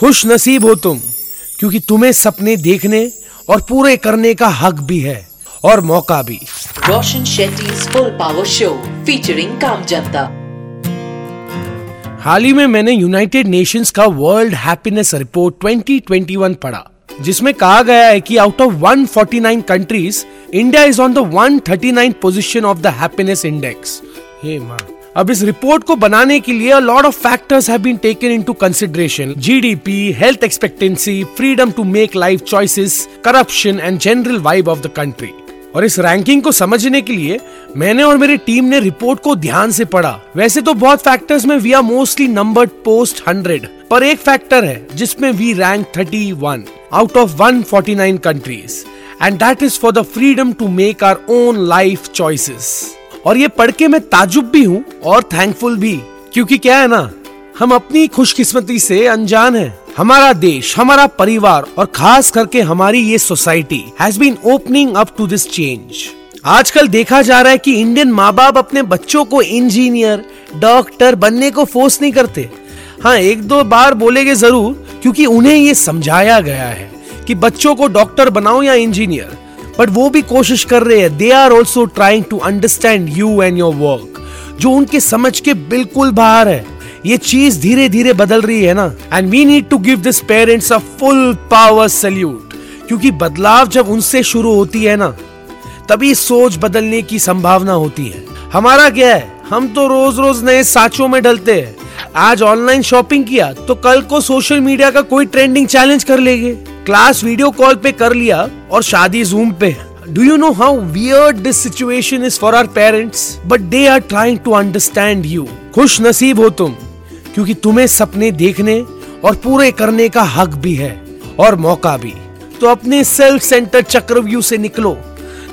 खुश नसीब हो तुम क्योंकि तुम्हें सपने देखने और पूरे करने का हक भी है और मौका भी। Roshan Shetty's Full Power Show featuring Kam Janta. हाल ही में मैंने यूनाइटेड नेशंस का वर्ल्ड हैप्पीनेस रिपोर्ट 2021 पढ़ा जिसमें कहा गया है कि out of 149 countries India is on the 139 position of the happiness index हे माँ। अब इस रिपोर्ट को बनाने के लिए lot of factors have been taken into consideration GDP health expectancy freedom to make life choices corruption and general vibe of the country और इस ranking को समझने के लिए मैंने और मेरी टीम ने रिपोर्ट को ध्यान से पढ़ा। वैसे तो बहुत फैक्टर्स में we are mostly numbered post hundred पर एक फैक्टर है, जिसमें we rank thirty one out of one forty nine countries and that is for the freedom to make our own life choices और ये पढ़ के मैं ताजुब भी हूँ और थैंकफुल भी, क्योंकि क्या है ना, हम अपनी खुशकिस्मती से अनजान हैं। हमारा देश, हमारा परिवार और खास करके हमारी ये society has been opening up to this change आजकल देखा जा रहा है कि इंडियन माँ बाप अपने बच्चों को इंजीनियर डॉक्टर बनने को फोर्स नहीं करते। हाँ एक दो बार बोलेगे ज़रूर, क्योंकि उन्हें ये समझाया गया है कि बच्चों को डॉक्टर बनाओ या इंजीनियर बट वो भी कोशिश कर रहे हैं। They are also trying to understand you and your work जो उनके समझ के बिल्कुल बाहर है। ये चीज़ धीरे धीरे बदल रही है ना। And we need to give this parents a full power salute क्योंकि बदलाव जब उनसे शुरू होती है ना, तभी सोच बदलने की संभावना होती है। हमारा क्या है? हम तो रोज रोज नए साचों में डलते हैं। आज ऑनलाइन शॉपिंग किया तो कल को सोशल मीडिया का कोई ट्रेंडिंग चैलेंज कर लेंगे। क्लास वीडियो कॉल पे कर लिया और शादी जूम पे do you know how weird this situation is for our parents but they are trying to understand you खुश नसीब हो तुम, क्योंकि तुम्हें सपने देखने और पूरे करने का हक भी है और मौका भी। तो अपने सेल्फ सेंटर चक्रव्यूह से निकलो।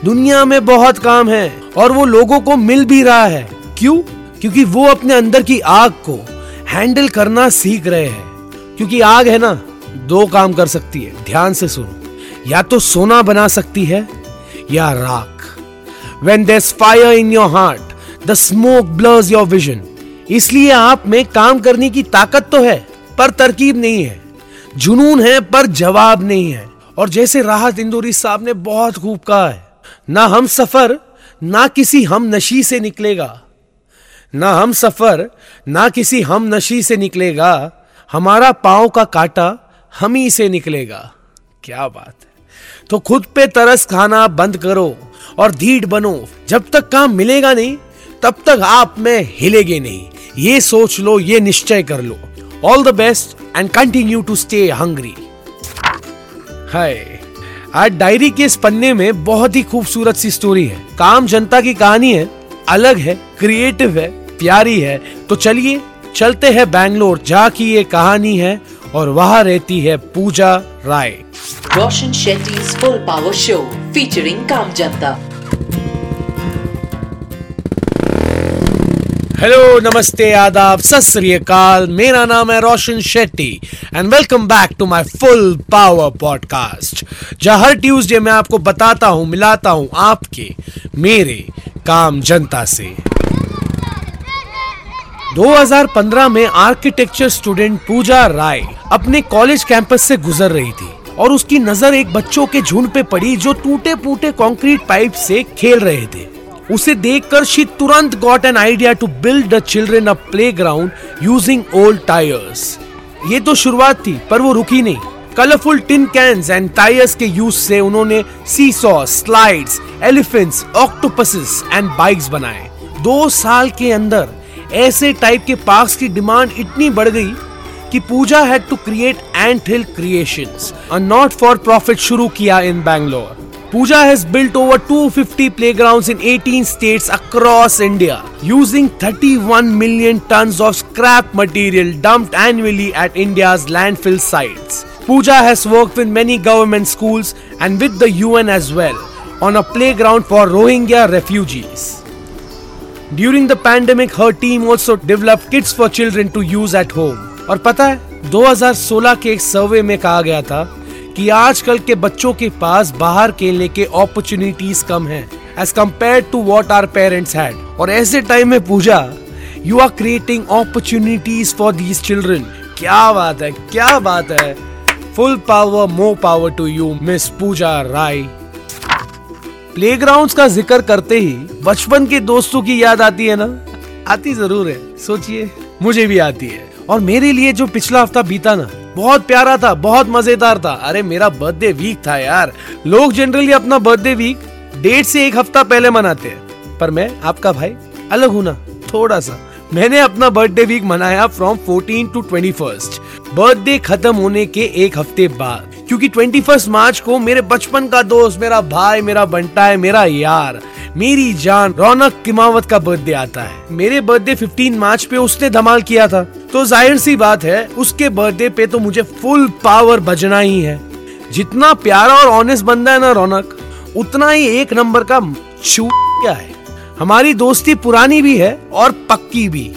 दुनिया में बहुत काम है और वो लोगों को मिल भी रहा है। क्यों? क्योंकि वो अपने अंदर की आग को हैंडल करना सीख रहे हैं। क्योंकि आग है ना दो काम कर सकती है। ध्यान से सुनो। या तो सोना बना सकती है, या राख। When there fire in your heart the smoke blurs your vision इसलिए आप में काम करने की ताकत तो है, पर तरकीब नहीं है। जुनून है, पर जवाब नहीं है। और जैसे राहत इंदौरी साहब ने बहुत खूब कहा है, ना हम सफ़र, ना किसी हम नशी से निकलेगा। ना हम सफ़र, ना किसी हम नशी से निकलेगा। हमारा पाँव का काटा हम ही से निकलेगा। क्या बात है। तो खुद पे तरस खाना बंद करो और धीट बनो। जब तक काम मिलेगा नहीं, तब तक आप में हिलेगे नहीं। ये सोच लो, ये निश्चय कर लो। All the best and continue to stay hungry hi. आज डायरी के इस पन्ने में बहुत ही खूबसूरत सी स्टोरी है। काम जनता की कहानी है। अलग है क्रिएटिव है, प्यारी है। तो चलिए, चलते हैं बैंगलोर, जहाँ की ये कहानी है। और वहाँ रहती है Pooja Rai. Roshan Shetty Full Power Show featuring Kam Janta. Hello नमस्ते आदाब सत मेरा नाम है Roshan Shetty and welcome back to my full power podcast जहाँ हर ट्यूसडे मैं आपको बताता हूँ मिलाता हूँ आपके मेरे काम जनता से। 2015 में आर्किटेक्चर स्टूडेंट पूजा राय अपने कॉलेज कैंपस से गुजर रही थी और उसकी नज़र एक बच्चों के झुंड पे पड़ी जो टूटे फूटे कंक्रीट पाइप से खेल रहे थे। उसे देखकर शी तुरंत got an idea to build the children a playground using old tyres ये तो शुरुआत थी, पर वो रुकी नहीं। Colourful tin cans and tyres के यूज़ से उन्होंने seesaw slides elephants octopuses and bikes बनाए। दो साल के अंदर ऐसे टाइप के पार्क्स की डिमांड इतनी बढ़ गई कि Pooja had to create anthill creation not for profit शुरू किया in Bangalore Pooja has built over 250 playgrounds in 18 states across India using 31 million ton of scrap material dumped annually at India's landfill sites Pooja has worked with many government school and with U N as well on a playground for Rohingya refugees During the pandemic, her team also developed kits for children to use at home. और पता है 2016 के एक सर्वे में कहा गया था कि आजकल के बच्चों के पास बाहर खेलने के अपॉर्चुनिटीज़ कम हैं as compare to what our parents had और ऐसे टाइम में Pooja you are creating opportunities for these children क्या बात है क्या बात है। Full power more power to you miss Pooja Rai playgrounds का ज़िक्र करते ही बचपन के दोस्तों की याद आती है ना? आती ज़रूर है, सोचिए। मुझे भी आती है। और मेरे लिए जो पिछला हफ़्ता बीता ना, बहुत प्यारा था, बहुत मज़ेदार था। अरे, मेरा बर्थडे वीक था यार। लोग जनरली अपना बर्थडे वीक डेट से एक हफ़्ता पहले मनाते हैं। पर मैं, आपका भाई, अलग हूँ ना थोड़ा सा मैंने अपना बर्थडे वीक मनाया फ्रॉम 14 टू 21 बर्थडे खत्म होने के एक हफ़्ते बाद। क्योंकि 21 मार्च को मेरे बचपन का दोस्त, मेरा भाई, मेरा बंटा है, मेरा यार, मेरी जान रौनक किमावत का बर्थडे आता है। मेरे बर्थडे 15 मार्च पे उसने धमाल किया था। तो ज़ाहिर सी बात है, उसके बर्थडे पे तो मुझे फुल पावर बजना ही है। जितना प्यारा और ऑनेस्ट बंदा है ना रौनक, उतना ही एक नंबर का छू क्या है। हमारी दोस्ती पुरानी भी है और पक्की भी।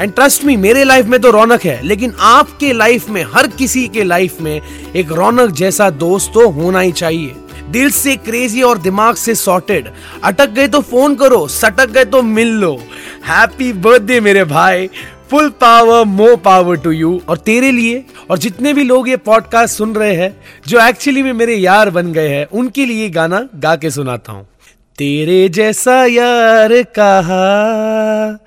एंड ट्रस्ट मी मेरे लाइफ में तो रौनक है, लेकिन आपके लाइफ में, हर किसी के लाइफ में एक रौनक जैसा दोस्त तो होना ही चाहिए। दिल से क्रेजी और दिमाग से सॉर्टेड अटक गए तो फ़ोन करो, सटक गए तो मिल लो। हैप्पी बर्थडे मेरे भाई। Full power more power to you और तेरे लिए, और जितने भी लोग ये पॉडकास्ट सुन रहे हैं, जो एक्चुअली में मेरे यार बन गए हैं, उनके लिए गाना गा के सुनाता हूँ। तेरे जैसा यार कहा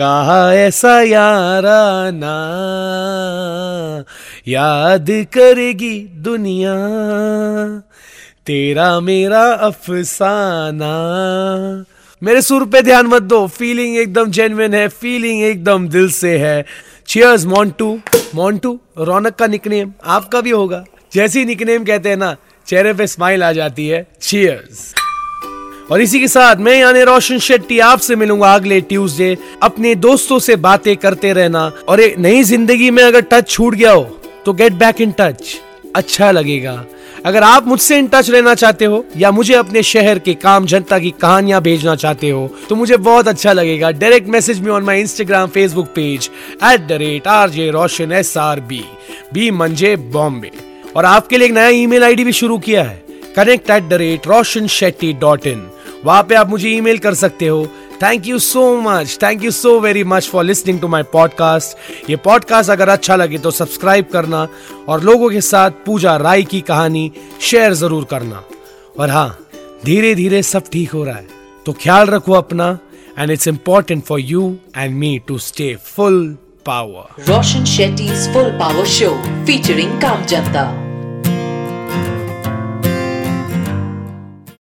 कहा ऐसा याराना याद करेगी दुनिया, तेरा मेरा अफसाना। मेरे सुर पे ध्यान मत दो फीलिंग एकदम जेन्युइन है फीलिंग एकदम दिल से है। चियर्स मोन्टू मोन्टू रौनक का निकनेम आपका भी होगा। जैसी निकनेम कहते हैं ना, चेहरे पे स्माइल आ जाती है। चियर्स और इसी के साथ मैं यानी रोशन शेट्टी आपसे मिलूँगा अगले ट्यूसडे। अपने दोस्तों से बातें करते रहना और एक नई ज़िंदगी में अगर टच छूट गया हो तो गेट बैक इन टच अच्छा लगेगा। अगर आप मुझसे इन टच रहना चाहते हो या मुझे अपने शहर के काम जनता की कहानियाँ भेजना चाहते हो तो मुझे बहुत अच्छा लगेगा। Direct message me on my Instagram Facebook page at the rate R J Roshan S R B B मंजे बॉम्बे और आपके लिए एक नया ईमेल आईडी भी शुरू किया है। Connect at the rate Roshan Shetty dot in वहाँ पे आप मुझे ईमेल कर सकते हो। Thank you so much thank you so very much for listening to my podcast ये पॉडकास्ट अगर अच्छा लगे तो सब्सक्राइब करना और लोगों के साथ पूजा राय की कहानी शेयर ज़रूर करना। और हाँ धीरे धीरे सब ठीक हो रहा है। तो ख्याल रखो अपना and it's important for you and me to stay full power Roshan Shetty's Full Power Show, featuring Kam Janta.